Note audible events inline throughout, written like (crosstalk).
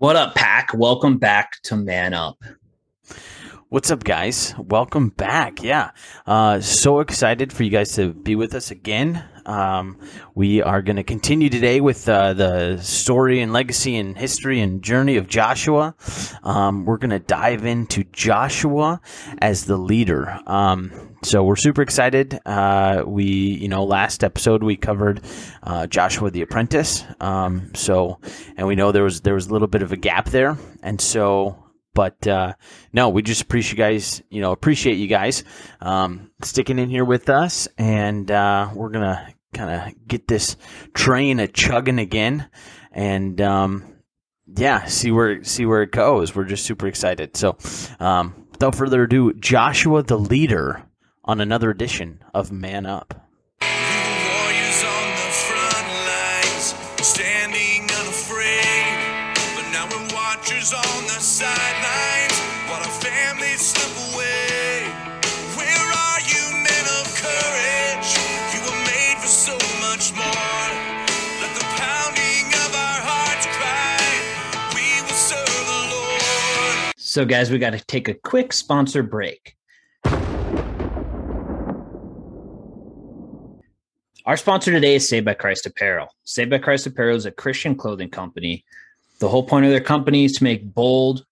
What up, Pack? Welcome back to Man Up. What's up, guys? Welcome back. Yeah. Uh, so excited for you guys to be with us again. Um, we are going to continue today with uh, the story and legacy and history and journey of Joshua. Um, we're going to dive into Joshua as the leader. Um, so we're super excited. Uh, we, you know, last episode we covered uh, Joshua the Apprentice. Um, so, and we know there was there was a little bit of a gap there, and so but uh, no, we just appreciate you guys. You know, appreciate you guys um, sticking in here with us, and uh, we're gonna kind of get this train a chugging again, and um, yeah, see where see where it goes. We're just super excited. So, um, without further ado, Joshua the leader on another edition of Man Up. Warriors on the front lines, standing unafraid. But now we're watchers on the sidelines, while our families slip away. Where are you, men of courage? You were made for so much more. Let the pounding of our hearts cry. We will serve the Lord. So, guys, we got to take a quick sponsor break. Our sponsor today is Saved by Christ Apparel. Saved by Christ Apparel is a Christian clothing company. The whole point of their company is to make bold,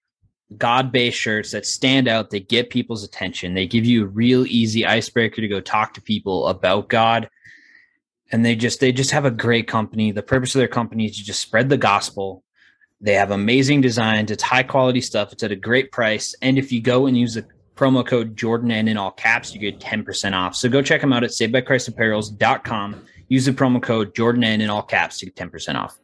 God based shirts that stand out, that get people's attention. They give you a real easy icebreaker to go talk to people about God. And they just they just have a great company. The purpose of their company is to just spread the gospel. They have amazing designs. It's high quality stuff. It's at a great price. And if you go and use the promo code Jordan N in all caps, you get 10% off. So go check them out at savedbychristapparels.com. Use the promo code Jordan N in all caps to get 10% off.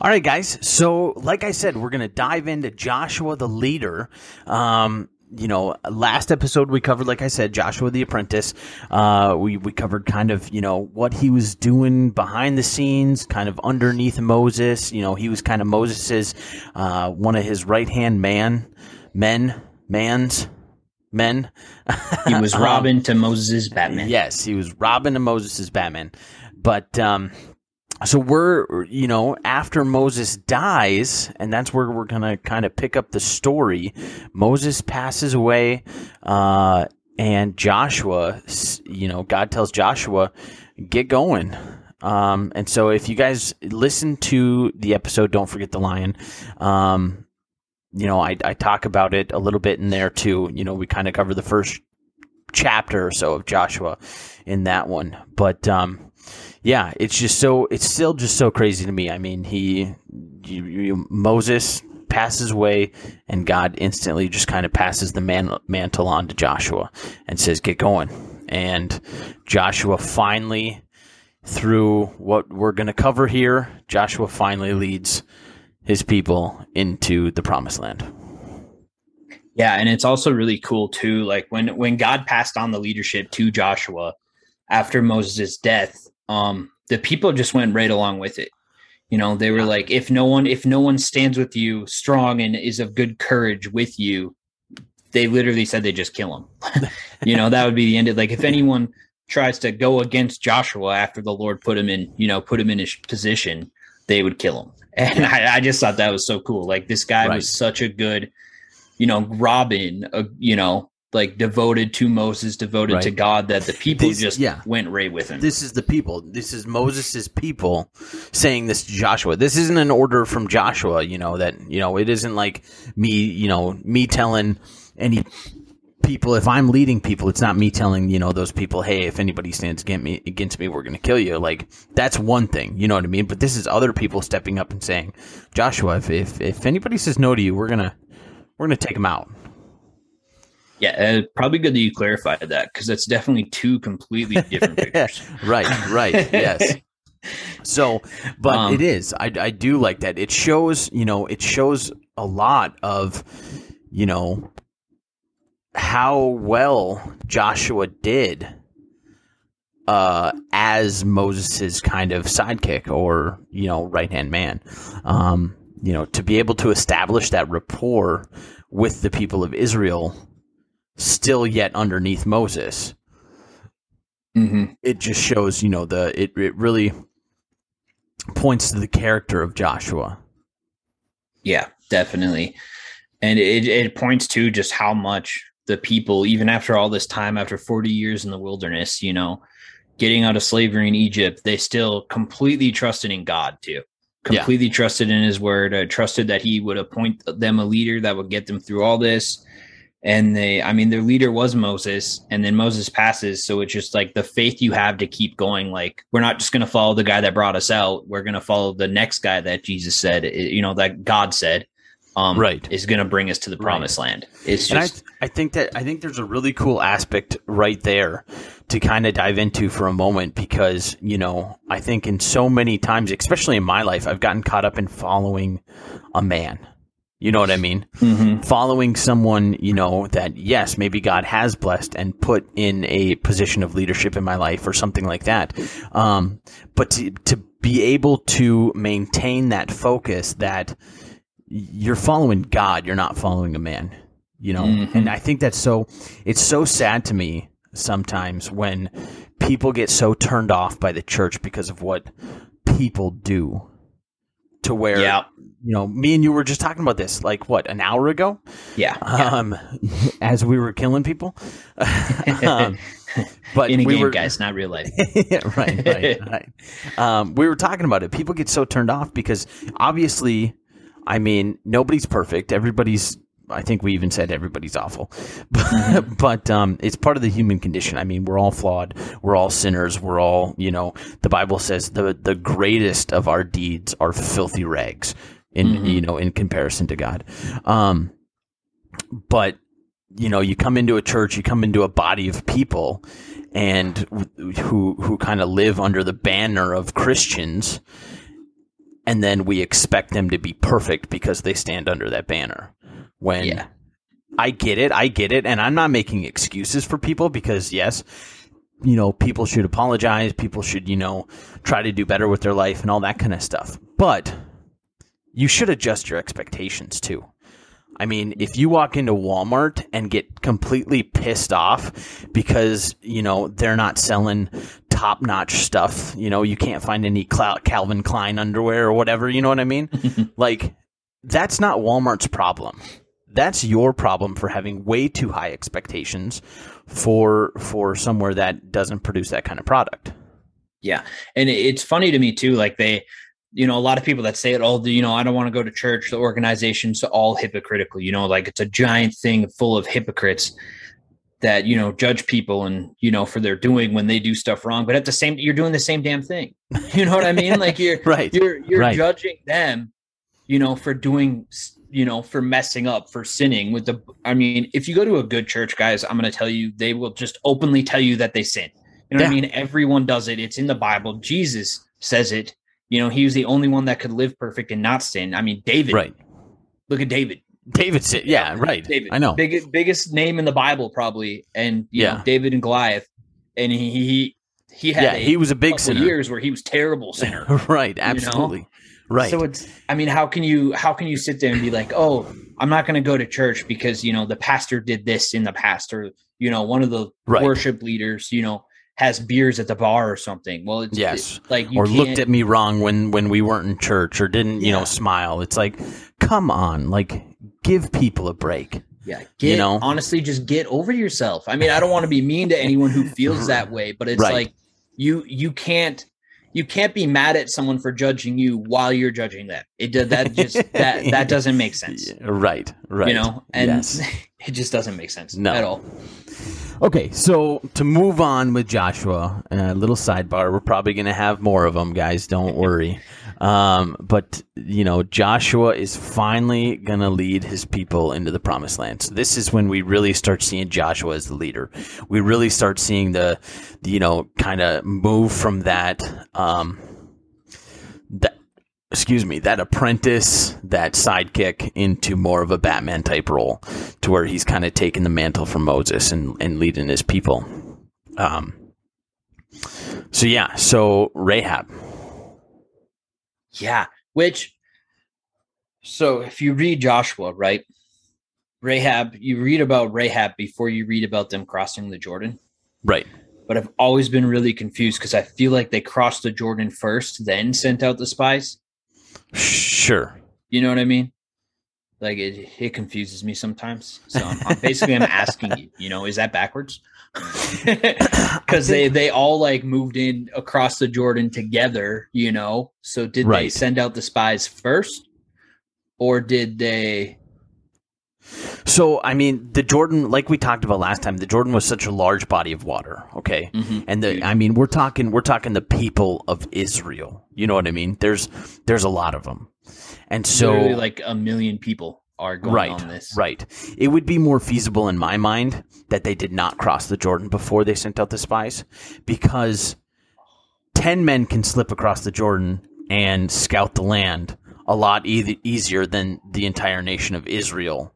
All right, guys. So, like I said, we're going to dive into Joshua the leader. Um, you know, last episode we covered, like I said, Joshua the apprentice. Uh, we we covered kind of you know what he was doing behind the scenes, kind of underneath Moses. You know, he was kind of Moses's uh, one of his right hand man, men, man's men. He was (laughs) Um, Robin to Moses' Batman. Yes, he was Robin to Moses' Batman. But um, so we're you know after Moses dies, and that's where we're gonna kind of pick up the story. Moses passes away, uh, and Joshua, you know, God tells Joshua, get going. Um, and so if you guys listen to the episode, don't forget the lion. Um, you know, I, I talk about it a little bit in there too. You know, we kind of cover the first chapter or so of Joshua in that one. But um, yeah, it's just so it's still just so crazy to me. I mean, he you, you, Moses passes away, and God instantly just kind of passes the man, mantle on to Joshua and says, "Get going." And Joshua finally, through what we're going to cover here, Joshua finally leads his people into the promised land. Yeah, and it's also really cool too. Like when when God passed on the leadership to Joshua after Moses' death, um, the people just went right along with it. You know, they were like, if no one if no one stands with you strong and is of good courage with you, they literally said they just kill him. (laughs) you know, that would be the end of like if anyone tries to go against Joshua after the Lord put him in, you know, put him in his position, they would kill him. (laughs) And I, I just thought that was so cool. Like this guy Right. was such a good, you know, Robin, uh, you know, like devoted to Moses, devoted to God, that the people This- just yeah. went right with him. This is the people. This is Moses' people saying this to Joshua. This isn't an order from Joshua, you know, that, you know, it isn't like me, you know, me telling any people, if I'm leading people, it's not me telling, you know, those people, hey, if anybody stands against me, against me, we're going to kill you. Like, that's one thing, you know what I mean? But this is other people stepping up and saying, Joshua, if, if, if anybody says no to you, we're going to, we're going to take them out. Yeah, uh, probably good that you clarified that because that's definitely two completely different pictures. (laughs) right, right, yes. So, but Um, it is. I, I do like that. It shows, you know, it shows a lot of, you know, how well Joshua did uh, as Moses's kind of sidekick or, you know, right hand man. Um, you know, to be able to establish that rapport with the people of Israel still yet underneath Moses hmm it just shows you know the it, it really points to the character of Joshua. Yeah, definitely. And it, it points to just how much the people, even after all this time, after 40 years in the wilderness, you know, getting out of slavery in Egypt, they still completely trusted in God too. Completely yeah. trusted in his word, uh, trusted that he would appoint them a leader that would get them through all this. And they, I mean, their leader was Moses, and then Moses passes. So it's just like the faith you have to keep going. Like, we're not just going to follow the guy that brought us out. We're going to follow the next guy that Jesus said, you know, that God said um, right is going to bring us to the promised right. land. It's just, and I, th- I think that I think there's a really cool aspect right there to kind of dive into for a moment because you know I think in so many times, especially in my life, I've gotten caught up in following a man. You know what I mean? Mm-hmm. Following someone, you know, that yes, maybe God has blessed and put in a position of leadership in my life or something like that. Um, but to, to be able to maintain that focus that you're following God, you're not following a man, you know? Mm-hmm. And I think that's so, it's so sad to me sometimes when people get so turned off by the church because of what people do to where, yeah. you know, me and you were just talking about this like what, an hour ago? Yeah. Um, (laughs) as we were killing people. (laughs) um, but in a we game, were, guys, not real life. (laughs) yeah, right, right, right. Um, we were talking about it. People get so turned off because obviously I mean, nobody's perfect. Everybody's I think we even said everybody's awful, but, (laughs) mm-hmm. but um, it's part of the human condition. I mean, we're all flawed. We're all sinners. We're all, you know, the Bible says the the greatest of our deeds are filthy rags in mm-hmm. you know in comparison to God. Um, but you know, you come into a church, you come into a body of people, and who who kind of live under the banner of Christians and then we expect them to be perfect because they stand under that banner. When yeah. I get it, I get it, and I'm not making excuses for people because yes, you know, people should apologize, people should, you know, try to do better with their life and all that kind of stuff. But you should adjust your expectations too. I mean, if you walk into Walmart and get completely pissed off because, you know, they're not selling top notch stuff, you know, you can't find any Calvin Klein underwear or whatever, you know what I mean? (laughs) like, that's not Walmart's problem. That's your problem for having way too high expectations for for somewhere that doesn't produce that kind of product. Yeah. And it's funny to me too like they you know, a lot of people that say it all, you know, I don't want to go to church. The organization's all hypocritical, you know, like it's a giant thing full of hypocrites that, you know, judge people and, you know, for their doing when they do stuff wrong. But at the same, you're doing the same damn thing. (laughs) You know what I mean? Like you're, (laughs) right. You're, you're right. judging them, you know, for doing, you know, for messing up, for sinning with the, I mean, if you go to a good church, guys, I'm going to tell you, they will just openly tell you that they sin. You know yeah. what I mean? Everyone does it. It's in the Bible. Jesus says it you know, he was the only one that could live perfect and not sin. I mean, David. Right. Look at David. David sin. Yeah, right. David. I know. Big, biggest name in the Bible, probably. And yeah, know, David and Goliath. And he he he had yeah, he was a big sinner. years where he was terrible sinner. (laughs) right. Absolutely. You know? Right. So it's I mean, how can you how can you sit there and be like, oh, I'm not going to go to church because you know the pastor did this in the past, or you know one of the right. worship leaders, you know, has beers at the bar or something. Well, it's yes, it's like or looked at me wrong when when we weren't in church or didn't you yeah. know smile. It's like, come on, like give people a break. Yeah, get, you know, honestly, just get over yourself. I mean, I don't want to be mean to anyone who feels that way, but it's right. like you you can't you can't be mad at someone for judging you while you're judging them. It that just that (laughs) that doesn't make sense. Right, right. You know, and yes. (laughs) it just doesn't make sense no. at all. Okay, so to move on with Joshua, a little sidebar. We're probably going to have more of them, guys. Don't worry. Um, but you know, Joshua is finally to lead his people into the promised land. So this is when we really start seeing Joshua as the leader. We really start seeing the, the you know, kind of move from that. Um, that excuse me, that apprentice, that sidekick into more of a Batman type role to where he's kind of taking the mantle from Moses and, and leading his people. Um, so yeah, so Rahab. Yeah, which, so if you read Joshua, right? Rahab, you read about Rahab before you read about them crossing the Jordan. Right. but I've always been really confused because I feel like they crossed the Jordan first, then sent out the spies. Sure. You know what I mean? Like it, it confuses me sometimes. So I'm, I'm basically I'm asking you, you know, is that backwards? (coughs) Because they they all like moved in across the Jordan together, you know. So did they send out the spies first, or did they? So, I mean, the Jordan, like we talked about last time, the Jordan was such a large body of water. Okay. Mhm. And the, I mean, we're talking, we're talking the people of Israel. You know what I mean? There's, there's a lot of them. And so, Literally like a million people are going right, on this. right. It would be more feasible in my mind that they did not cross the Jordan before they sent out the spies because 10 men can slip across the Jordan and scout the land a lot e- easier than the entire nation of Israel.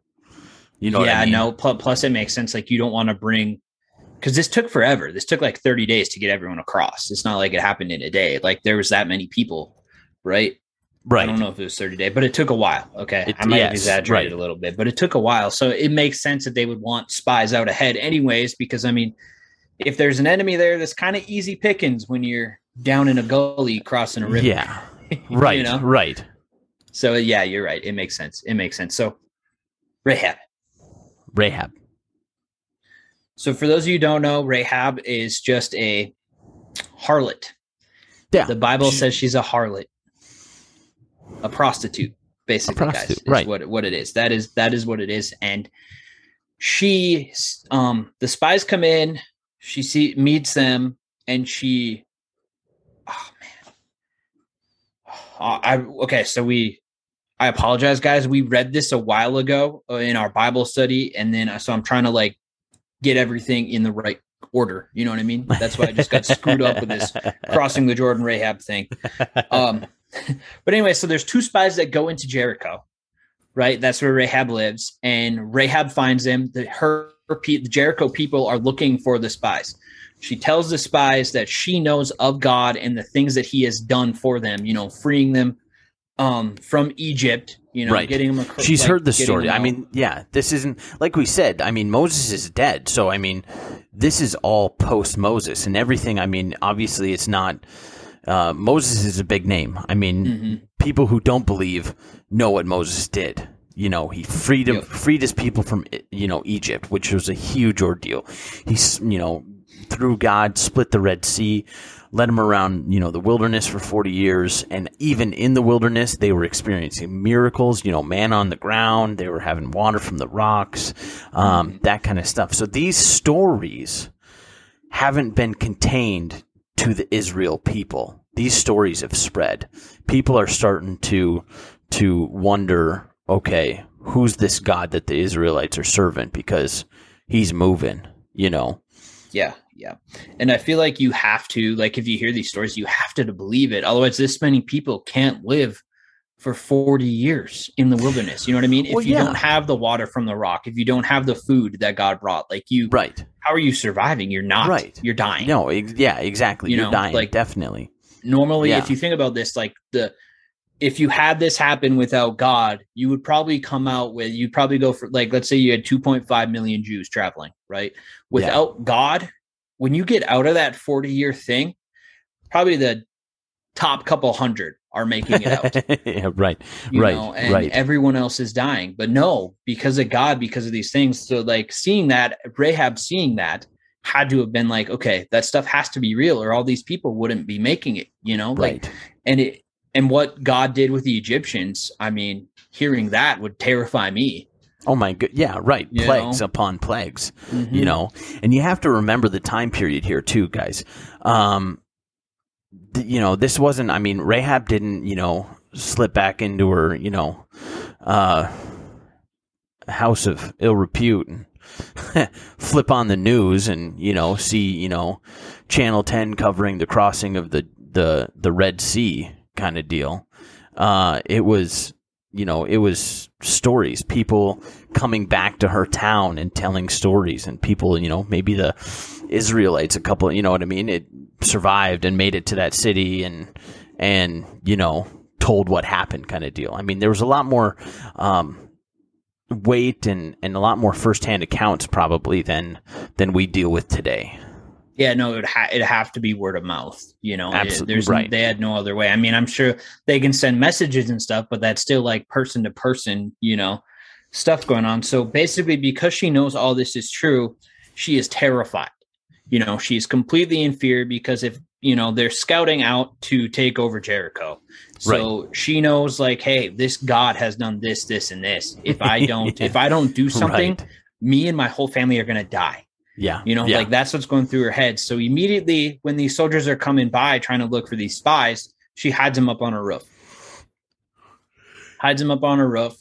You know yeah, I mean? no. Plus, plus, it makes sense. Like you don't want to bring because this took forever. This took like 30 days to get everyone across. It's not like it happened in a day. Like there was that many people, right? Right. I don't know if it was 30 day, but it took a while. Okay. It- I might have yes, exaggerated right. a little bit, but it took a while. So it makes sense that they would want spies out ahead, anyways, because I mean, if there's an enemy there, that's kind of easy pickings when you're down in a gully crossing a river. Yeah. (laughs) Right. you know? Right. So yeah, you're right. It makes sense. It makes sense. So Rahab. Rahab. So for those of you who don't know, Rahab is just a harlot. Yeah. The Bible She- says she's a harlot, a prostitute, basically, prostitute, guys. Is right. What what it is. That is that is what it is. And she, um, the spies come in. She see meets them, and she, oh man, Uh, I okay. So we, I apologize, guys. We read this a while ago uh, in our Bible study, and then uh, so I'm trying to like get everything in the right order. You know what I mean? That's why I just got screwed up with this (laughs) crossing the Jordan Rahab thing. Um, (laughs) but anyway, so there's two spies that go into Jericho, right? That's where Rahab lives, and Rahab finds them. The her, her pe- the Jericho people are looking for the spies. She tells the spies that she knows of God and the things that He has done for them. You know, freeing them um, from Egypt. You know, Right. getting them. acro- She's like, heard the story. I mean, yeah, this isn't like we said. I mean, Moses is dead, so I mean, this is all post Moses and everything. I mean, obviously, it's not. Uh, Moses is a big name. I mean, Mhm. people who don't believe know what Moses did. You know, he freed him, Yep. freed his people from you know Egypt, which was a huge ordeal. He's you know through God split the Red Sea, led them around you know the wilderness for forty years, and even in the wilderness they were experiencing miracles. You know, manna on the ground, they were having water from the rocks, um, that kind of stuff. So these stories haven't been contained to the Israel people. These stories have spread. People are starting to to wonder, okay, who's this God that the Israelites are serving because he's moving, you know. Yeah, yeah. And I feel like you have to, like, if you hear these stories, you have to, to believe it. Otherwise, this many people can't live for 40 years in the wilderness. You know what I mean? Well, if you yeah. don't have the water from the rock, if you don't have the food that God brought, like you, Right. how are you surviving? You're not. Right. You're dying. No, ex- yeah, exactly. You You're know, dying, like- definitely. Normally, Yeah. if you think about this, like the, if you had this happen without God, you would probably come out with, you'd probably go for, like, let's say you had 2.5 million Jews traveling, right? Without God, when you get out of that 40 year thing, probably the top couple hundred are making it out. (laughs) yeah, right. you Right, know, and right. everyone else is dying. But no, because of God, because of these things. So like seeing that, Rahab seeing that had to have been like, okay, that stuff has to be real, or all these people wouldn't be making it, you know? Like Right. and it and what God did with the Egyptians, I mean, hearing that would terrify me. Oh my good. Yeah, right. You plagues know? upon plagues. Mhm. you know and you have to remember the time period here too guys um you know this wasn't i mean rahab didn't you know slip back into her you know uh house of ill repute and (laughs) flip on the news and you know see you know channel 10 covering the crossing of the the the red sea kind of deal. Uh it was you know it was stories people coming back to her town and telling stories and people you know maybe the israelites a couple you know what i mean? It survived and made it to that city and and you know told what happened kind of deal i mean there was a lot more um weight and and a lot more firsthand accounts probably than than we deal with today Yeah, no, it would ha- it'd have to be word of mouth. You know, It- Absolutely, there's right. they had no other way. I mean, I'm sure they can send messages and stuff, but that's still like person to person. You know, stuff going on. So basically, because she knows all this is true, she is terrified. You know, she's completely in fear because if you know they're scouting out to take over Jericho, so she knows like, hey, this God has done this, this, and this. If I (laughs) don't, Yeah. if I don't do something, Right. me and my whole family are gonna die. Yeah. You know, yeah. like that's what's going through her head. So immediately when these soldiers are coming by trying to look for these spies, she hides them up on her roof. Hides them up on her roof.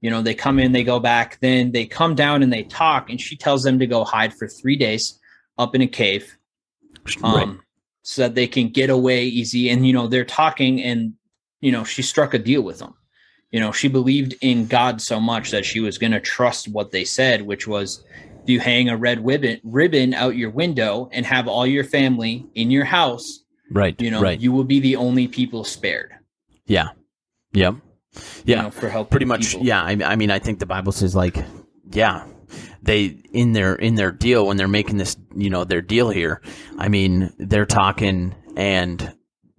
You know, they come in, they go back, then they come down and they talk, and she tells them to go hide for three days up in a cave. Um, Right. so that they can get away easy. And you know, they're talking and you know, she struck a deal with them. You know, she believed in God so much that she was gonna trust what they said, which was if you hang a red ribbon ribbon out your window and have all your family in your house, Right. you know, right. you will be the only people spared. yeah. Yep. you Yeah. know, for helping pretty much people. yeah I, I mean i think the bible says like yeah they in their in their deal when they're making this you know their deal here i mean they're talking and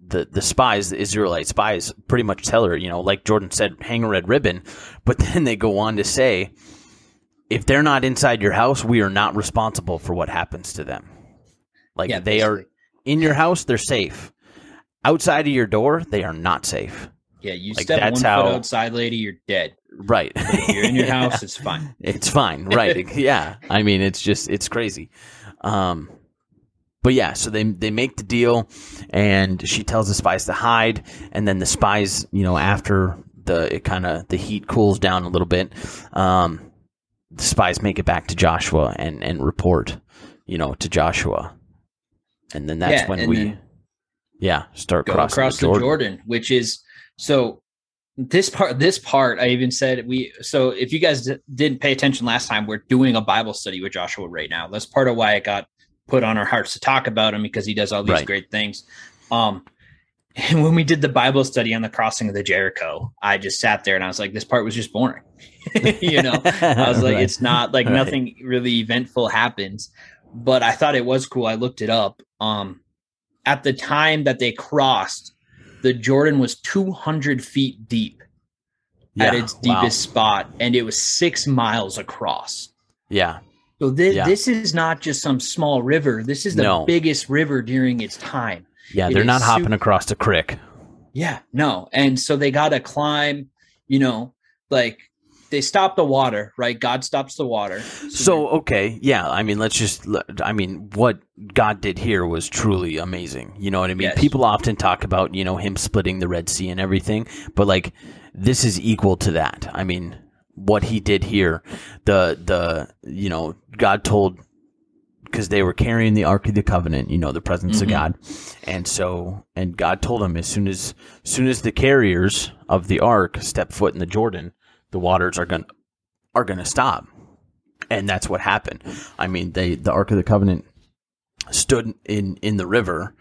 the the spies the israelite spies pretty much tell her you know like jordan said hang a red ribbon. (laughs) But then they go on to say if they're not inside your house we are not responsible for what happens to them. Like Yeah, they are in your house they're safe. Outside of your door they are not safe. Yeah, you Like, step one that's foot how- outside, lady, you're dead. Right you're in your (laughs) Yeah. house, it's fine. It's fine, right? yeah, I mean, it's just it's crazy. Um, but yeah, so they they make the deal, and she tells the spies to hide, and then the spies, you know, after the it kind of the heat cools down a little bit, um, the spies make it back to Joshua and and report, you know, to Joshua, and then that's Yeah, when we, yeah, start crossing across the the Jordan. Jordan. which is so this part this part I even said we so if you guys d- didn't pay attention last time we're doing a Bible study with Joshua right now. That's part of why it got put on our hearts to talk about him because he does all these Right. great things. Um (laughs) and when we did the Bible study on the crossing of the Jericho, I just sat there and I was like this part was just boring. (laughs) you know, I was (laughs) like, Right. it's not like Right. nothing really eventful happens. But I thought it was cool. I looked it up. Um, at the time that they crossed, the Jordan was 200 feet deep at Yeah, its wow. deepest spot, and it was six miles across. Yeah, So this, Yeah. this is not just some small river. This is the No. biggest river during its time. yeah, It they're not hopping super- across the creek. Yeah, no. And so they got to climb, you know, like they stop the water, right? God stops the water. So okay, yeah. I mean, let's just. I mean, what God did here was truly amazing. You know what I mean? Yes. People often talk about you know him splitting the Red Sea and everything, but like this is equal to that. I mean, what he did here, the the you know God told because they were carrying the Ark of the Covenant, you know, the presence of Mhm. God, and so and God told him as soon as, as soon as the carriers of the Ark step foot in the Jordan, the waters are going are going to stop, and that's what happened. I mean, they the Ark of the Covenant stood in in the river.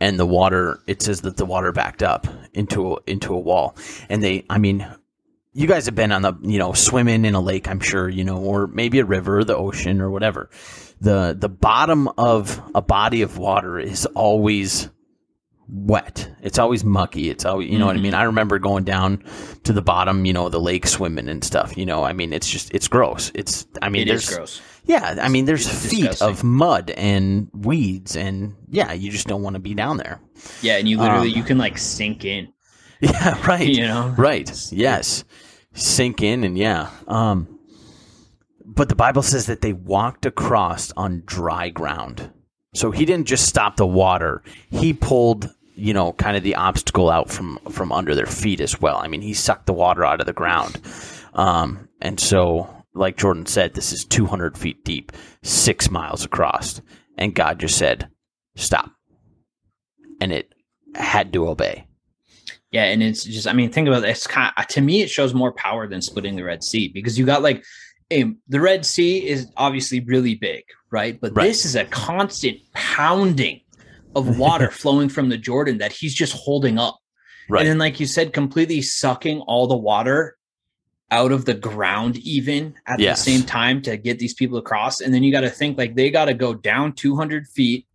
And the water, it says that the water backed up into a, into a wall, and they, I mean, you guys have been on the, you know, swimming in a lake, I'm sure, you know, or maybe a river, the ocean, or whatever the the bottom of a body of water is always wet. It's always mucky. It's always you know what I mean. I remember going down to the bottom, you know, the lake swimming and stuff. You know, I mean, it's just it's gross. It's I mean, it there's is gross. yeah, I mean, there's It's feet disgusting. of mud and weeds, and yeah, you just don't want to be down there. Yeah, and you literally Um, you can like sink in. (laughs) Yeah, right. You know, Right. Yes. Sink in and yeah. Um but the Bible says that they walked across on dry ground. So he didn't just stop the water. He pulled, you know, kind of the obstacle out from from under their feet as well. I mean, he sucked the water out of the ground. Um and so like Jordan said, this is 200 feet deep, 6 miles across, and God just said, "Stop." And it had to obey. Yeah, and it's just I mean, think about it. It's kind to me it shows more power than splitting the Red Sea because you got like the Red Sea is obviously really big, right? But Right. this is a constant pounding of (laughs) water flowing from the Jordan that he's just holding up. Right. And then like you said completely sucking all the water out of the ground even at Yes. the same time to get these people across and then you got to think like they got to go down 200 feet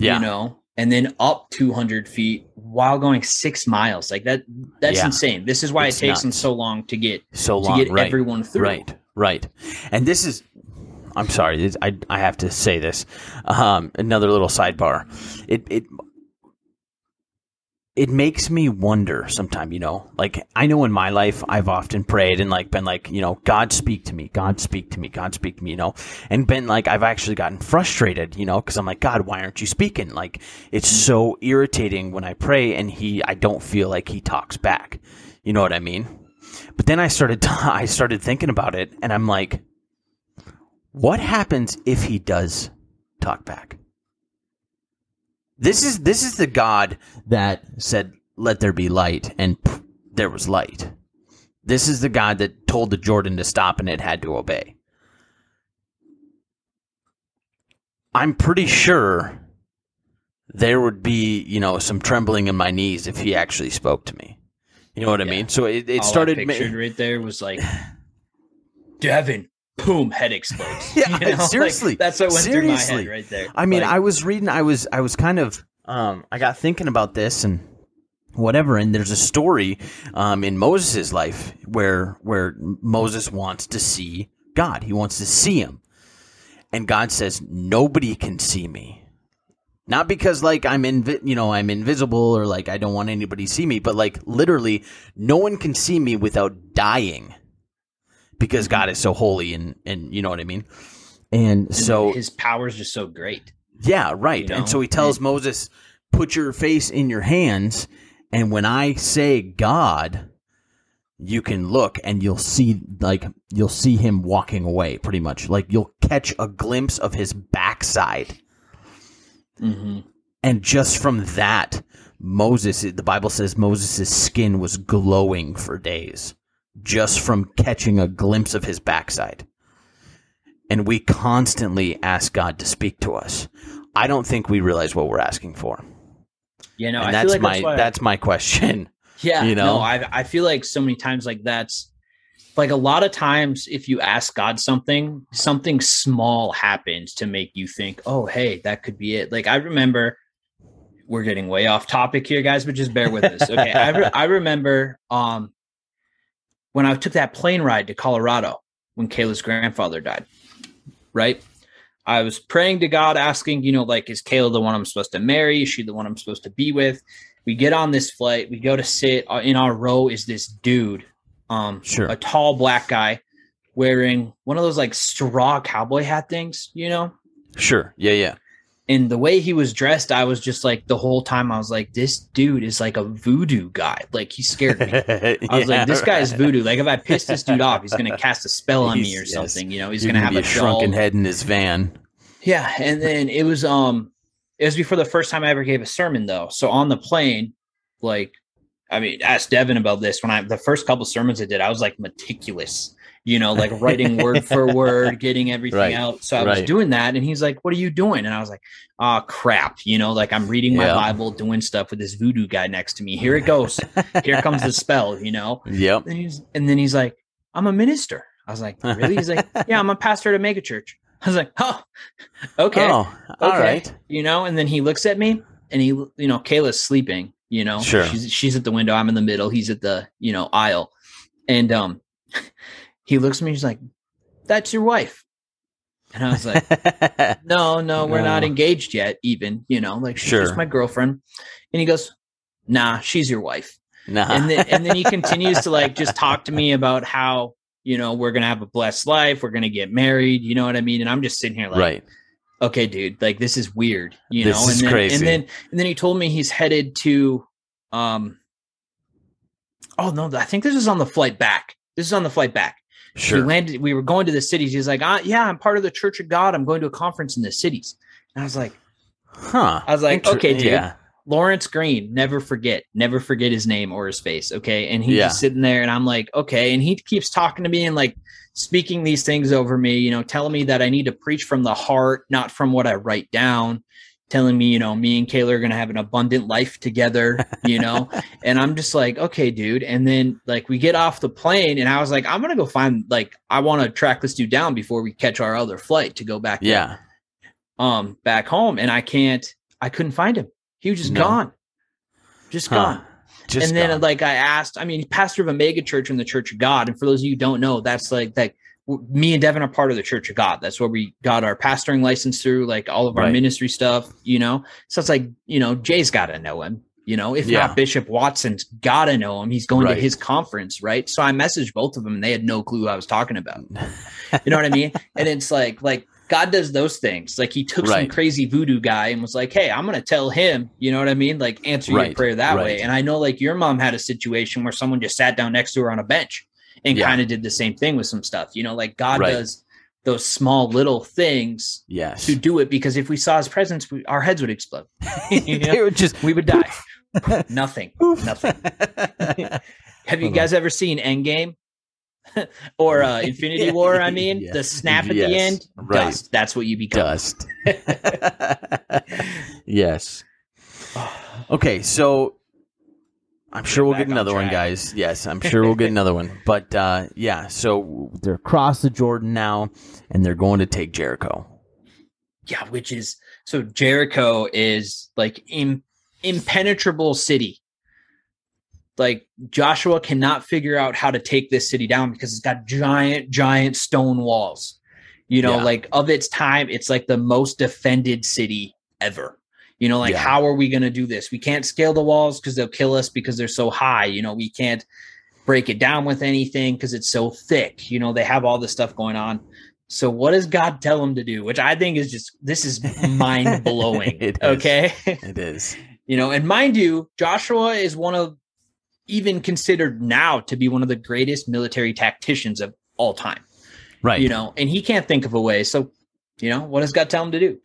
Yeah. you know, and then up 200 feet while going six miles. Like that, that's Yeah. insane. This is why It's it takes them so long to get so long to get right? everyone through. Right, right. And this is, I'm sorry, I I have to say this. Um, another little sidebar. It it it makes me wonder sometimes, you know, like I know in my life I've often prayed and like been like, you know, God speak to me, God speak to me, God speak to me, you know, and been like I've actually gotten frustrated, you know, because I'm like, God, why aren't you speaking? Like it's so irritating when I pray and he, I don't feel like he talks back. You know what I mean? But then I started (laughs) I started thinking about it and I'm like what happens if he does talk back? This is this is the God that said let there be light and pff, there was light. This is the God that told the Jordan to stop and it had to obey. I'm pretty sure there would be, you know, some trembling in my knees if he actually spoke to me. You know what I mean? So it, it All I started. ma- pictured right there was like (sighs) Devin, boom, head explodes. (laughs) Yeah, You know, like, seriously. that's what went through my head right there. I mean, Like, I was reading. I was. I was kind of. Um, I got thinking about this and whatever. And there's a story um, in Moses' life where where Moses wants to see God. He wants to see Him, and God says, "Nobody can see me." Not because like I'm invi- you know I'm invisible or like I don't want anybody to see me, but like literally, no one can see me without dying, because God is so holy and and you know what I mean. And and so his power is just so great. yeah, right. You know? And so he tells Moses, "Put your face in your hands, and when I say God, you can look and you'll see like you'll see him walking away pretty much. Like you'll catch a glimpse of his backside." hmm And just from that, Moses, the Bible says Moses' skin was glowing for days just from catching a glimpse of his backside. And we constantly ask God to speak to us. I don't think we realize what we're asking for. You know, and I that's feel like my that's, that's my question. (laughs) yeah. you know? no, I I feel like so many times like that's like a lot of times if you ask God something, something small happens to make you think, oh hey, that could be it. Like I remember. We're getting way off topic here, guys, but just bear with us. Okay, I, re- I remember um when I took that plane ride to Colorado when Kayla's grandfather died. Right, I was praying to God, asking, you know, like, is Kayla the one I'm supposed to marry? Is she the one I'm supposed to be with? We get on this flight. We go to sit uh, in our row. Is this dude, um, Sure. a tall black guy, wearing one of those like straw cowboy hat things, you know? Sure. Yeah, yeah. And the way he was dressed, I was just like the whole time. I was like, this dude is like a voodoo guy. Like he scared me. (laughs) I was like, this guy's voodoo. Like if I piss this dude off, he's gonna (laughs) cast a spell on me or yes. something. You know, he's He's gonna have a, a shrunken dull- head in his van. Yeah, and then it was um it was before the first time I ever gave a sermon though. So on the plane, like I mean, ask Devin about this. When I the first couple sermons I did, I was like meticulous, you know, like writing word (laughs) for word, getting everything Right, out. So I was doing that, and he's like, "What are you doing?" And I was like, "Ah, crap," you know, like I'm reading my Yeah. Bible, doing stuff with this voodoo guy next to me. Here it goes. (laughs) Here comes the spell, you know. Yep. And he's and then he's like, I'm a minister. I was like, really? He's like, yeah, I'm a pastor at a mega church. I was like, oh, okay, Oh, all okay. right. You know, and then he looks at me and he, you know, Kayla's sleeping, you know, Sure. she's, she's at the window. I'm in the middle. He's at the, you know, aisle. And, um, (laughs) he looks at me. He's like, that's your wife. And I was like, (laughs) no, no, we're not engaged yet. Even, you know, like she's Sure. just my girlfriend. And he goes, nah, she's your wife nah. and then and then he continues to like just talk to me (laughs) about how you know we're gonna have a blessed life we're gonna get married you know what i mean and i'm just sitting here like right. okay dude like this is weird you This know and then crazy. and then and then he told me he's headed to um oh no i think this is on the flight back this is on the flight back we landed we were going to the cities he's like ah, yeah i'm part of the church of god i'm going to a conference in the cities and i was like Huh. I was like, Inter- okay, dude. Yeah. Lawrence Green, never forget, never forget his name or his face. Okay. And he's Yeah. just sitting there and I'm like, okay. And he keeps talking to me and like speaking these things over me, you know, telling me that I need to preach from the heart, not from what I write down, telling me, you know, me and Kayla are going to have an abundant life together, you know? (laughs) and I'm just like, okay, dude. And then like we get off the plane and I was like, I'm going to go find, like, I want to track this dude down before we catch our other flight to go back Yeah. um back home and I can't I couldn't find him. He was just No. gone, just Huh. gone. Just and then gone. like I asked, I mean, pastor of a mega church in the Church of God, and for those of you who don't know, that's like that. Me and Devin are part of the Church of God. That's where we got our pastoring license through, like all of our Right. ministry stuff. You know, so it's like you know, Jay's got to know him. You know, if Yeah. not Bishop Watson's got to know him. He's going Right. to his conference, right? So I messaged both of them, and they had no clue who I was talking about. (laughs) You know what I mean? And it's like like God does those things. Like he took some crazy voodoo guy and was like, "Hey, I'm going to tell him." You know what I mean? Like answer your prayer that right. way. And I know like your mom had a situation where someone just sat down next to her on a bench and Yeah. kind of did the same thing with some stuff. You know, like God Right. does those small little things yes. to do it because if we saw his presence, we, our heads would explode. (laughs) You know? They were just we would die. (laughs) Nothing. Nothing. (laughs) Have you guys ever seen Endgame or uh, Infinity War? I mean, yeah. the snap at Yes, the end, right. dust. That's what you become. dust. yes. (sighs) Okay, so I'm sure we'll get on another one, guys. Yes, I'm (laughs) sure we'll get another one. But uh, yeah, so they're across the Jordan now, and they're going to take Jericho. Yeah, which is so Jericho is like Im- impenetrable city. Like Joshua cannot figure out how to take this city down because it's got giant, giant stone walls. You know, Yeah. like of its time, it's like the most defended city ever. You know, like Yeah. how are we going to do this? We can't scale the walls because they'll kill us because they're so high. You know, we can't break it down with anything because it's so thick. You know, they have all this stuff going on. So what does God tell them to do? Which I think is just this is mind blowing. (laughs) Is. okay. It is. (laughs) you know, and mind you, Joshua is one of even considered now to be one of the greatest military tacticians of all time. Right. You know, and he can't think of a way. So, you know, what does God tell him to do?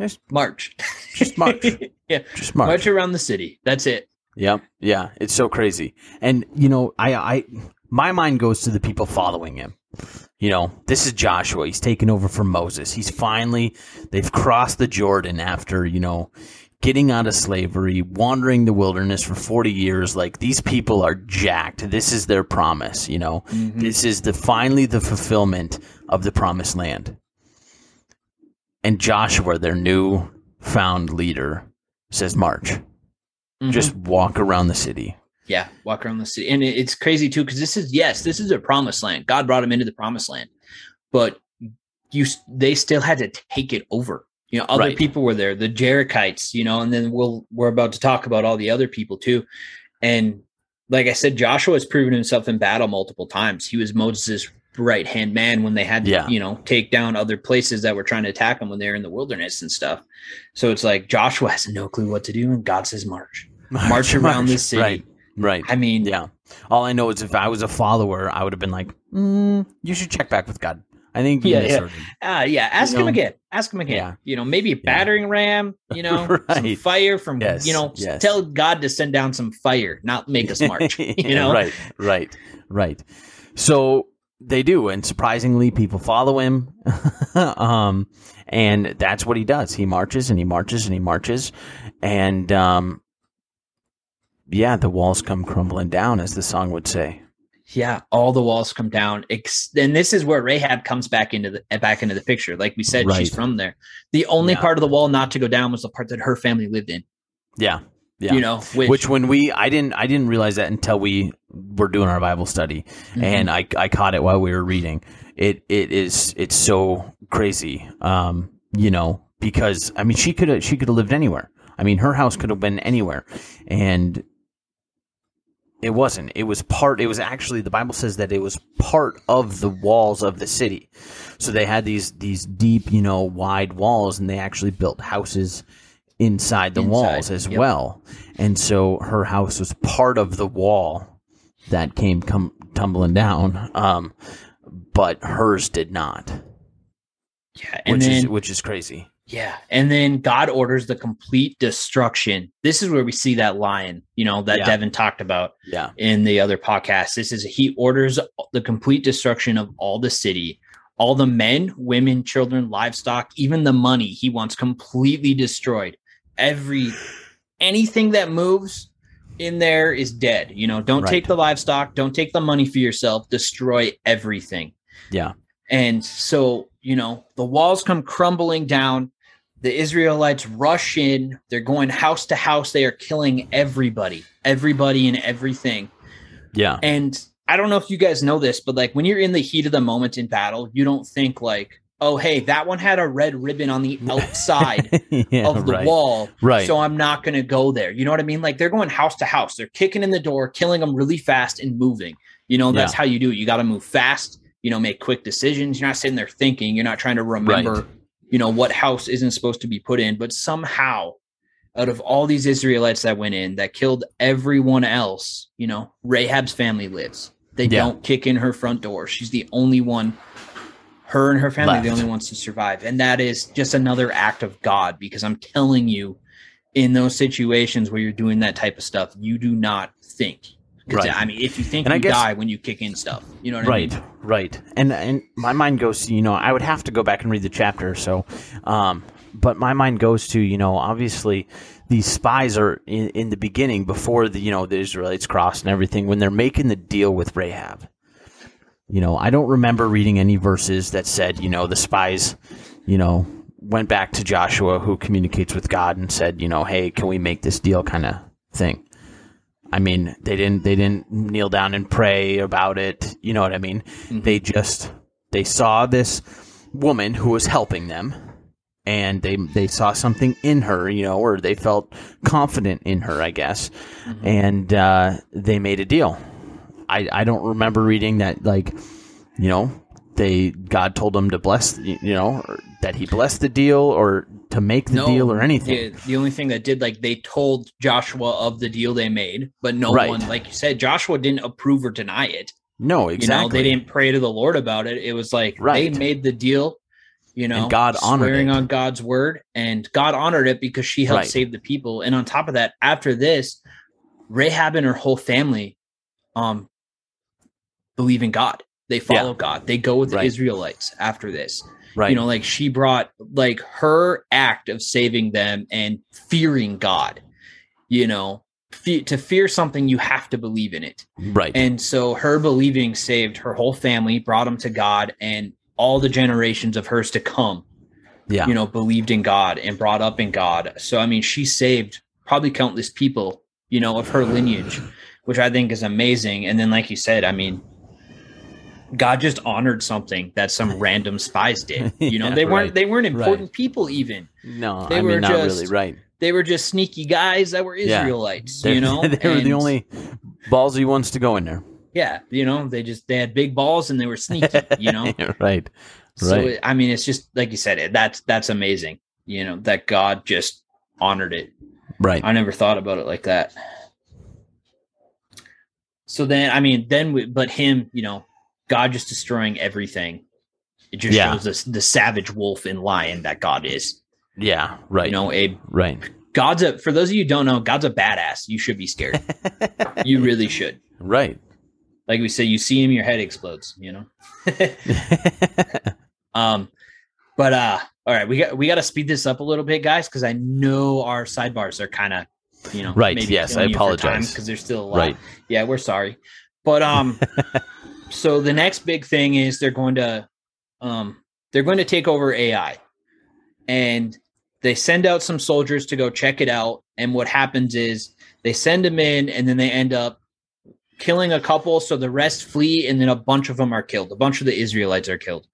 Just- March. just march. (laughs) yeah. Just March. march. around the city. That's it. Yep. Yeah. It's so crazy. And you know, I I my mind goes to the people following him. You know, this is Joshua. He's taken over from Moses. He's finally they've crossed the Jordan after, you know, getting out of slavery, wandering the wilderness for 40 years. Like these people are jacked. This is their promise, you know. Mhm. This is the finally the fulfillment of the promised land. And Joshua, their new found leader, says march. Mhm. Just walk around the city. Yeah, walk around the city, and it's crazy too because this is yes, this is a promised land. God brought them into the promised land, but you they still had to take it over. You know, other Right. people were there, the Jerichites. You know, and then we'll we're about to talk about all the other people too. And like I said, Joshua has proven himself in battle multiple times. He was Moses' right hand man when they had to, Yeah. you know, take down other places that were trying to attack them when they were in the wilderness and stuff. So it's like Joshua has no clue what to do, and God says, "March, (laughs) march around the city." Right. Right. I mean, Yeah. All I know is if I was a follower, I would have been like, mm, you should check back with God. I think Yeah, yeah. Ah, yeah. Ask You him know? again. Ask him again. Yeah. You know, maybe a battering ram. You (laughs) know, some Right. fire from. Yes, You know, yes. tell God to send down some fire, not make us march. (laughs) you know, right, right, right. So they do, and surprisingly, people follow him. (laughs) um, and that's what he does. He marches and he marches and he marches, and um, yeah, the walls come crumbling down, as the song would say. Yeah, all the walls come down. And this is where Rahab comes back into the back into the picture. Like we said, she's from there. The only Yeah. part of the wall not to go down was the part that her family lived in. Yeah, yeah. You know, which, Which when we, I didn't, I didn't realize that until we were doing our Bible study, Mhm. and I, I caught it while we were reading. It, it is, it's so crazy. Um, you know, because I mean, she could have, she could have lived anywhere. I mean, her house could have been anywhere, and it wasn't. It was part. It was actually the Bible says that it was part of the walls of the city. So they had these these deep, you know, wide walls, and they actually built houses inside the Inside, walls as yep. well. And so her house was part of the wall that came come tumbling down, um, but hers did not, yeah, and which then is which is crazy. Yeah. And then God orders the complete destruction. This is where we see that lion, you know, that Yeah. Devin talked about Yeah, in the other podcast. This is he orders the complete destruction of all the city, all the men, women, children, livestock, even the money he wants completely destroyed. Every anything that moves in there is dead. You know, don't Right. take the livestock, don't take the money for yourself, destroy everything. yeah, And so, you know, the walls come crumbling down. the Israelites rush in. They're going house to house. They are killing everybody, everybody, and everything. Yeah. And I don't know if you guys know this, but like when you're in the heat of the moment in battle, you don't think like, oh, hey, that one had a red ribbon on the outside (laughs) yeah, of the right. wall. Right. So I'm not going to go there. You know what I mean? Like they're going house to house. They're kicking in the door, killing them really fast and moving. You know, that's Yeah. how you do it. You got to move fast, you know, make quick decisions. You're not sitting there thinking, you're not trying to remember, Right. you know, what house isn't supposed to be put in. But somehow, out of all these Israelites that went in that killed everyone else, you know, Rahab's family lives. They Yeah. don't kick in her front door. She's the only one, her and her family, are the only ones to survive. And that is just another act of God because I'm telling you, in those situations where you're doing that type of stuff, you do not think. Right. I mean, if you think And I you guess- die when you kick in stuff, you know what I right mean? right and and my mind goes to you know i would have to go back and read the chapter so um but my mind goes to you know obviously these spies are in, in the beginning before the you know the israelites crossed and everything when they're making the deal with rahab you know i don't remember reading any verses that said you know the spies you know went back to joshua who communicates with god and said you know hey can we make this deal kind of thing I mean, they didn't they didn't kneel down and pray about it. You know what I mean? They just they saw this woman who was helping them and they they saw something in her, you know, or they felt confident in her, I guess. And uh, they made a deal. I I don't remember reading that like, you know, they God told them to bless, you know, or that he blessed the deal or to make the deal or anything. The, the only thing that did, like, they told Joshua of the deal they made, but no Right. one, like you said, Joshua didn't approve or deny it. No, exactly. You know, they didn't pray to the Lord about it. It was like Right. they made the deal. You know, And God honored swearing it. on God's word, and God honored it because she helped Right. save the people. And on top of that, after this, Rahab and her whole family, um, believe in God. They follow God. They go with the Right. Israelites after this. right. You know, like she brought like her act of saving them and fearing God. You know, fe- to fear something, you have to believe in it. right. And so her believing saved her whole family, brought them to God, and all the generations of hers to come, yeah. you know, believed in God and brought up in God. So, I mean, she saved probably countless people, you know, of her lineage, which I think is amazing. And then, like you said, I mean, God just honored something that some (laughs) random spies did. (laughs) You know, Yeah, they weren't right, they weren't important right. people even. no, they I were mean not just- really right. They were just sneaky guys that were Israelites, (laughs) They- you know. they were the only ballsy ones to go in there. yeah, you know, they just they had big balls and they were sneaky, you know. right. So Right. I mean, it's just like you said, it that's that's amazing. You know that God just honored it. Right. I never thought about it like that. So then, I mean, then we, but him, you know, God just destroying everything. It just Yeah. shows us the savage wolf and lion that God is. Yeah. Right. You know, a right. God's a for those of you who don't know, God's a badass. You should be scared. (laughs) you really should. Right. Like we say, you see him, your head explodes. You know. (laughs) Um, but uh, all right, we got we got to speed this up a little bit, guys, because I know our sidebars are kind of, you know, Right, yes, I apologize. because there's still a lot. right. Yeah, we're sorry, but um, (laughs) so the next big thing is they're going to, um, they're going to take over Ai, and they send out some soldiers to go check it out, and what happens is they send them in, and then they end up killing a couple, so the rest flee, and then a bunch of them are killed. A bunch of the Israelites are killed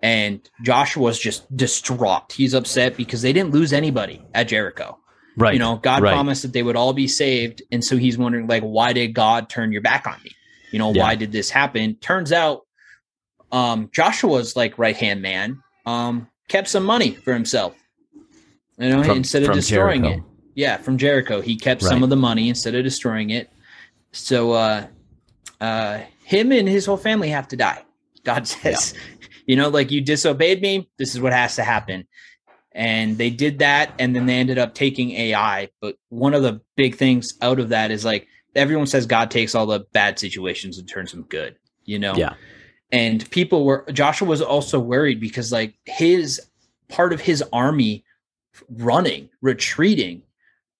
and Joshua's just distraught. He's upset because they didn't lose anybody at Jericho. Right. You know, God right. promised that they would all be saved, and so he's wondering, like, why did God turn your back on me? You know, Yeah. why did this happen? Turns out, um, Joshua's like right hand man, um, kept some money for himself. You know, From- instead of destroying Jericho. it. Yeah, from Jericho, he kept some of the money instead of destroying it. So, uh, uh, him and his whole family have to die. God (laughs) says, you know, like you disobeyed me. This is what has to happen. And they did that. And then they ended up taking Ai. But one of the big things out of that is like everyone says God takes all the bad situations and turns them good, you know? Yeah. And people were, Joshua was also worried because like his part of his army running, retreating,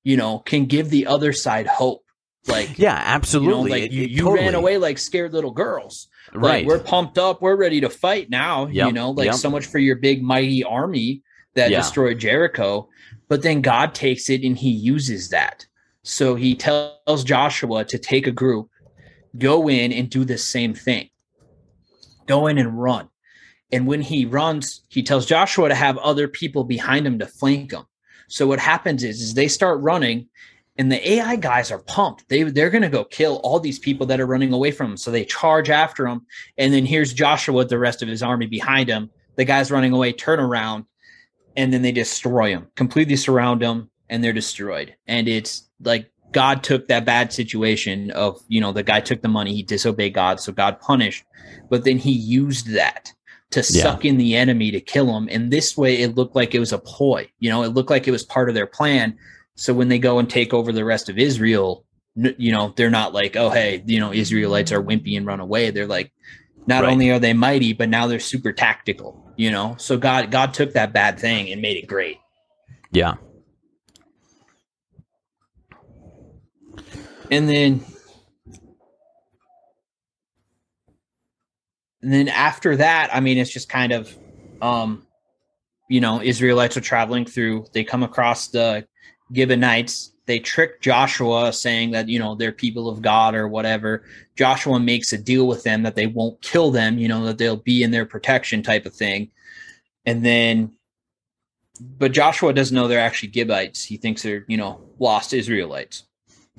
you know, can give the other side hope. Like, Yeah. you know, Absolutely. like It- you, you totally- ran away like scared little girls. Like, Right. we're pumped up. We're ready to fight now. You know, like yep. so much for your big mighty army that Yeah. destroyed Jericho, but then God takes it and he uses that. So he tells Joshua to take a group, go in and do the same thing. Go in and run. And when he runs, he tells Joshua to have other people behind him to flank him. So what happens is, is they start running and the Ai guys are pumped. They they're going to go kill all these people that are running away from them. So they charge after them and then here's Joshua with the rest of his army behind him. The guys running away turn around and then they destroy them, completely surround them, and they're destroyed. And it's like God took that bad situation of, you know, the guy took the money, he disobeyed God, so God punished, but then he used that to Yeah. suck in the enemy to kill him. And this way it looked like it was a ploy, you know, it looked like it was part of their plan. So when they go and take over the rest of Israel, you know, they're not like, oh, hey, you know, Israelites are wimpy and run away. They're like, not Right. only are they mighty, but now they're super tactical, you know? So God, God took that bad thing and made it great. Yeah. And then, and then after that, I mean, it's just kind of, um, you know, Israelites are traveling through, they come across the Gibeonites. They trick Joshua saying that, you know, they're people of God or whatever. Joshua makes a deal with them that they won't kill them, you know, that they'll be in their protection type of thing. And then, but Joshua doesn't know they're actually Gibeonites. He thinks they're, you know, lost Israelites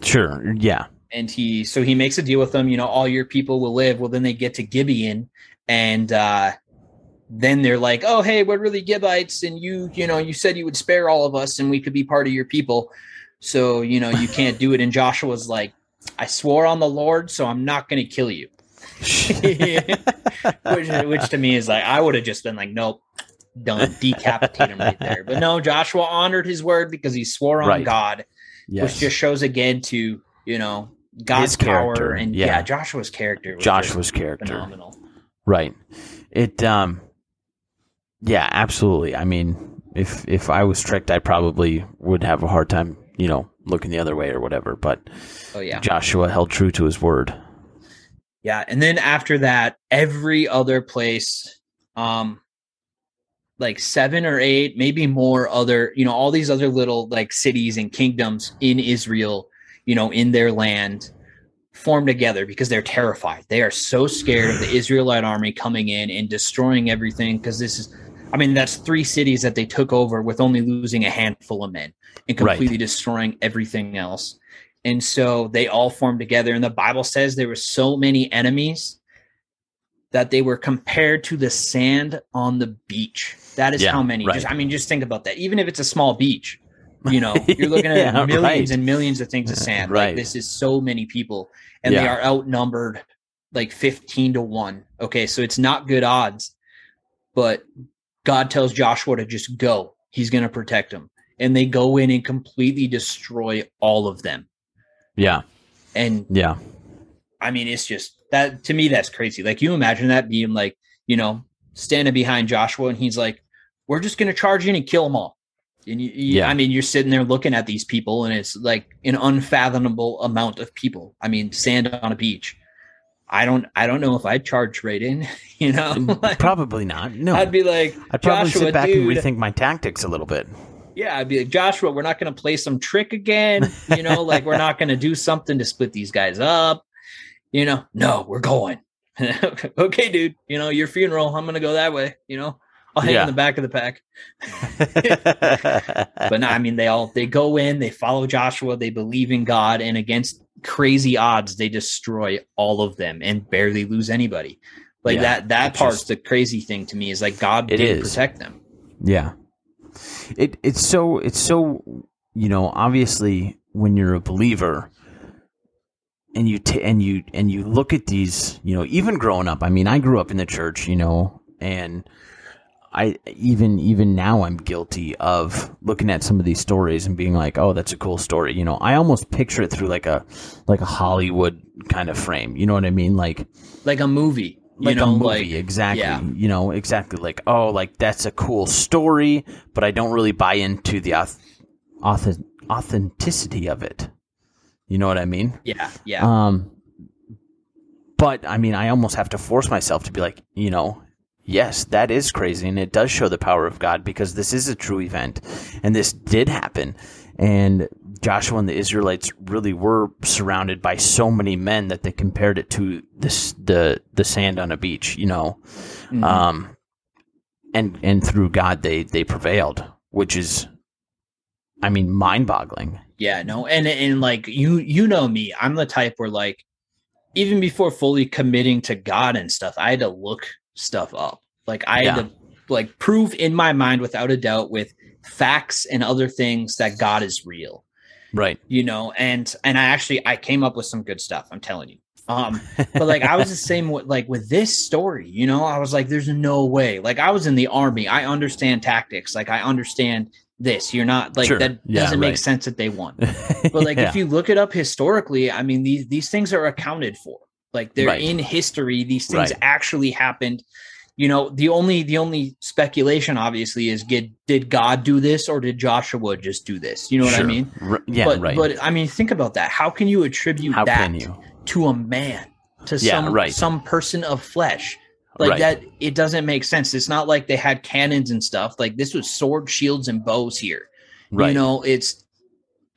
Sure. Yeah. and he so he makes a deal with them you know all your people will live well then they get to gibeon and uh then they're like oh hey we're really gibeonites and you you know you said you would spare all of us and we could be part of your people so you know you can't do it and joshua's like i swore on the lord so i'm not going to kill you (laughs) which, which to me is like i would have just been like nope done decapitate him right there but no joshua honored his word because he swore on Right. god yes. which just shows again to you know God's His character, power and yeah. yeah. Joshua's character. was Joshua's character. phenomenal. Right. It um yeah, absolutely. I mean, if if I was tricked, I probably would have a hard time, you know, looking the other way or whatever, but Oh yeah, Joshua held true to his word. yeah. And then after that, every other place, um, like seven or eight, maybe more other, you know, all these other little like cities and kingdoms in Israel, you know, in their land form together because they're terrified. They are so scared of the Israelite army coming in and destroying everything because this is I mean, that's three cities that they took over with only losing a handful of men and Right. completely destroying everything else. And so they all formed together. And the Bible says there were so many enemies that they were compared to the sand on the beach. That is Yeah, how many. right. Just I mean, just think about that. Even if it's a small beach, you know, (laughs) you're looking at Yeah, millions right. and millions of things of uh, sand. Right. Like this is so many people, and they are outnumbered like 15 to 1. Okay, so it's not good odds. But God tells Joshua to just go. He's going to protect them. And they go in and completely destroy all of them. Yeah. And Yeah. I mean, it's just that to me, that's crazy. Like, you imagine that being like, you know, standing behind Joshua and he's like, we're just going to charge in and kill them all. And you, you- Yeah. I mean, you're sitting there looking at these people and it's like an unfathomable amount of people. I mean, sand on a beach. I don't, I don't know if I'd charge right in, (laughs) you know, mm, Like, Probably not. No. I'd be like, I'd probably Joshua, sit back dude, and rethink my tactics a little bit. yeah, I'd be like, Joshua, we're not going to play some trick again. You know, like we're not going to do something to split these guys up. You know, no, we're going. (laughs) okay, dude. You know, your funeral, I'm going to go that way. You know, I'll hang Yeah. in the back of the pack. (laughs) But no, I mean, they all they go in, they follow Joshua, they believe in God, and against crazy odds, they destroy all of them and barely lose anybody. Like Yeah, that. That part's just- the crazy thing to me is like God did is. protect them. Yeah. It it's so it's so you know obviously when you're a believer and you t- and you and you look at these you know even growing up I mean I grew up in the church you know and I even even now I'm guilty of looking at some of these stories and being like oh that's a cool story you know I almost picture it through like a like a Hollywood kind of frame you know what I mean like Like a movie. You like know, a movie like exactly yeah. you know exactly like oh like that's a cool story but i don't really buy into the auth- auth- authenticity of it you know what i mean yeah, yeah. um but i mean i almost have to force myself to be like you know yes, that is crazy, and it does show the power of God because this is a true event, and this did happen, and Joshua and the Israelites really were surrounded by so many men that they compared it to this the the sand on a beach, you know, Mhm. um, and and through God they they prevailed, which is, I mean, mind boggling. Yeah, no, and and like you you know me, I'm the type where like even before fully committing to God and stuff, I had to look stuff up. Like I Yeah. had to like prove in my mind without a doubt with facts and other things that God is real. Right. You know, and and I actually I came up with some good stuff, I'm telling you. Um but like I was the (laughs) same with like with this story, you know, I was like there's no way. Like I was in the army. I understand tactics. Like I understand this. You're not like Sure. that Yeah, doesn't make sense that they won. (laughs) But like Yeah. if you look it up historically, I mean these these things are accounted for. Like they're Right. in history. These things Right. actually happened. You know, the only the only speculation obviously is did did God do this or did Joshua just do this? You know what I mean? R- yeah, but right. but I mean think about that. How can you attribute How that you? to a man? To Yeah, some right. some person of flesh. Like Right. that it doesn't make sense. It's not like they had cannons and stuff. Like this was sword, shields, and bows here Right. you know it's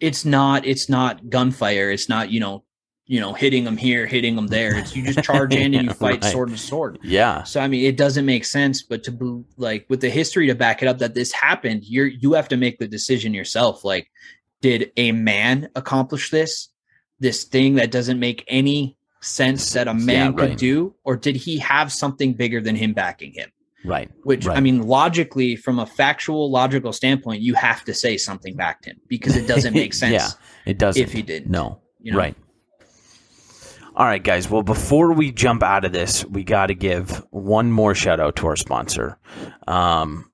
it's not it's not gunfire it's not you know you know hitting them here hitting them there it's you just charge in and you (laughs) fight Right. sword to sword yeah. so i mean it doesn't make sense but to like with the history to back it up that this happened you're you have to make the decision yourself like did a man accomplish this this thing that doesn't make any sense that a man Yeah, could right. do or did he have something bigger than him backing him Right. which I mean, logically, from a factual, logical standpoint, you have to say something backed him because it doesn't (laughs) make sense yeah. It doesn't. if he didn't. No. you know? Right. All right, guys. Well, before we jump out of this, we got to give one more shout out to our sponsor. Um,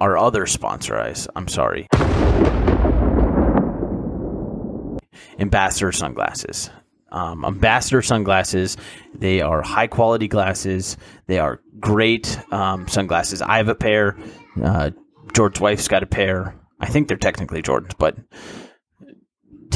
our other sponsor, I, I'm sorry. Ambassador sunglasses. Um, Ambassador sunglasses. They are high quality glasses. They are great um, sunglasses. I have a pair. Uh, George's wife's got a pair. I think they're technically Jordan's, but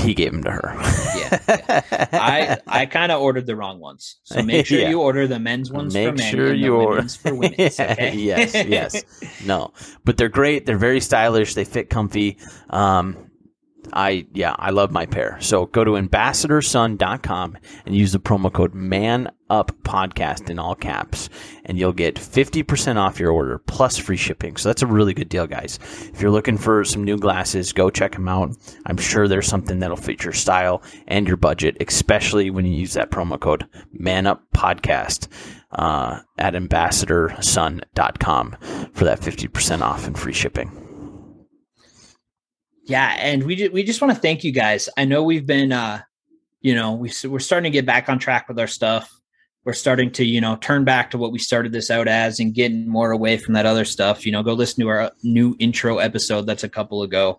he gave them to her. (laughs) Yeah, yeah. I I kind of ordered the wrong ones, so make sure (laughs) Yeah. you order the men's ones Make for men sure and the you order- women's for women. (laughs) Okay? yes, yes. No, but they're great. They're very stylish. They fit comfy. Um, I yeah, I love my pair. So go to ambassadorsun.com and use the promo code man up podcast in all caps and you'll get 50% off your order plus free shipping. So that's a really good deal, guys. If you're looking for some new glasses, go check them out. I'm sure there's something that'll fit your style and your budget, especially when you use that promo code man up podcast uh, at ambassadorsun.com for that 50% off and free shipping. Yeah, and we we just want to thank you guys. I know we've been, uh, you know, we we're starting to get back on track with our stuff. We're starting to, you know, turn back to what we started this out as and getting more away from that other stuff. You know, go listen to our uh, new intro episode. That's a couple ago.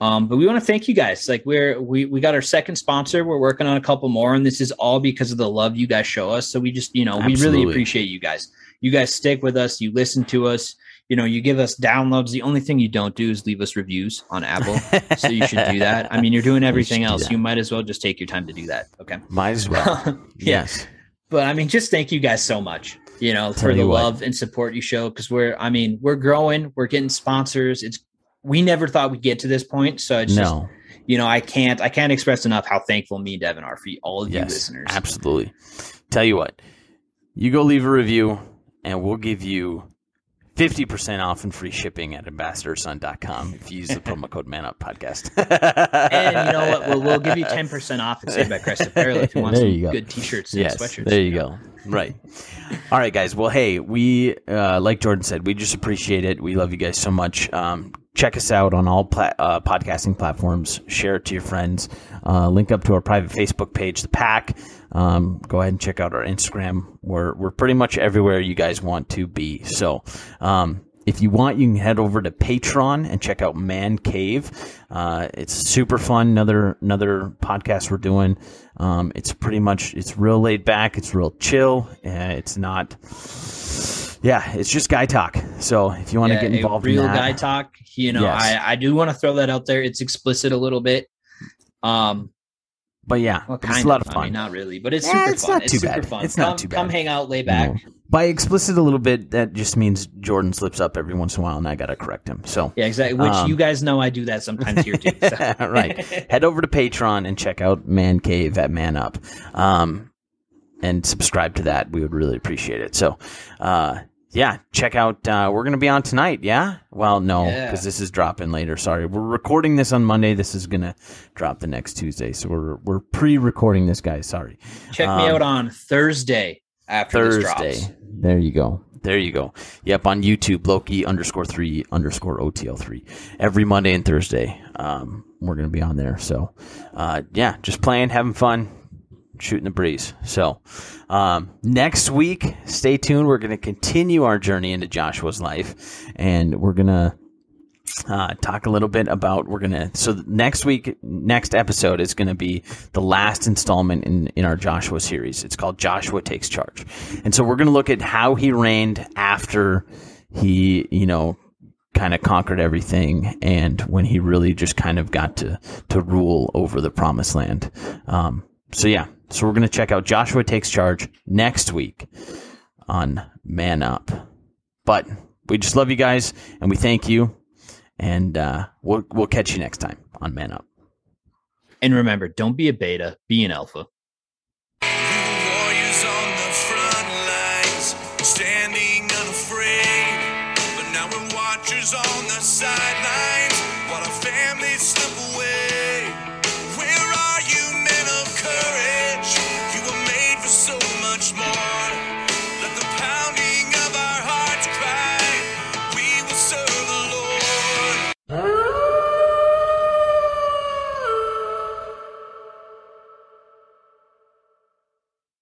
Um, but we want to thank you guys. Like we're we we got our second sponsor. We're working on a couple more, and this is all because of the love you guys show us. So we just, you know, we really appreciate you guys. You guys stick with us. You listen to us. You know, you give us downloads. The only thing you don't do is leave us reviews on Apple. so you should do that. I mean, you're doing (laughs) everything do else. You might as well just take your time to do that. Okay. Might as well. (laughs) yeah. Yes. But I mean, just thank you guys so much, you know, Tell for the you what. love and support you show. Cause we're, I mean, we're growing, we're getting sponsors. It's, we never thought we'd get to this point. So it's just, No. you know, I can't, I can't express enough how thankful me and Devin are for you, all of you listeners. Absolutely. Tell you what, you go leave a review and we'll give you 50% off and free shipping at ambassadorsun.com if you use the (laughs) promo code manuppodcast. And you know what? We'll, we'll give you (laughs) 10% off at Saved by Crest Apparel if you want There some you go. good t-shirts and yes, sweatshirts. there you go. Right. All right, guys. Well, hey, we, uh, like Jordan said, we just appreciate it. We love you guys so much. Um, check us out on all pla- uh, podcasting platforms. Share it to your friends. Uh, link up to our private Facebook page, The Pack. Um, go ahead and check out our Instagram. We're, we're pretty much everywhere you guys want to be. So, um, if you want, you can head over to Patreon and check out Man Cave. Uh, it's super fun. Another another podcast we're doing. Um, it's pretty much it's real laid back. It's real chill. Uh, it's not. Yeah, it's just guy talk. So if you want to Yeah, get involved real in that, guy talk, you know, Yes. I, I do want to throw that out there. It's explicit a little bit. Um, but yeah, Well, it's a lot of I fun. mean, not really, but it's Yeah, super it's fun. not it's too super bad. fun. It's not too bad. Come hang out, lay back. by explicit a little bit, that just means Jordan slips up every once in a while, and I gotta correct him. So Yeah, exactly. Which Um, you guys know I do that sometimes here too. So. (laughs) right. Head over to Patreon and check out Man Cave at Man Up. Um, and subscribe to that. We would really appreciate it. So, uh, yeah, check out. Uh, we're going to be on tonight. Yeah. Well, no, Yeah. because this is dropping later. Sorry. We're recording this on Monday. This is going to drop the next Tuesday. So we're, we're pre recording this, guys. Sorry. Check me Um, out on Thursday after this Thursday. drops. There you go. There you go. Yep, on YouTube, Loki underscore three underscore OTL three. Every Monday and Thursday, um, we're gonna be on there. So, uh, yeah, just playing, having fun, shooting the breeze. So, um, next week, stay tuned. We're gonna continue our journey into Joshua's life, and we're gonna uh, talk a little bit about we're gonna so next week next episode is gonna be the last installment in in our joshua series it's called joshua takes charge and so we're gonna look at how he reigned after he you know kind of conquered everything and when he really just kind of got to to rule over the promised land um so yeah so we're gonna check out joshua takes charge next week on man up but we just love you guys and we thank you and uh, we'll we'll catch you next time on Man Up. And remember, don't be a beta, be an alpha. Warriors on the front lines, standing unafraid. But now we're watchers on the sidelines.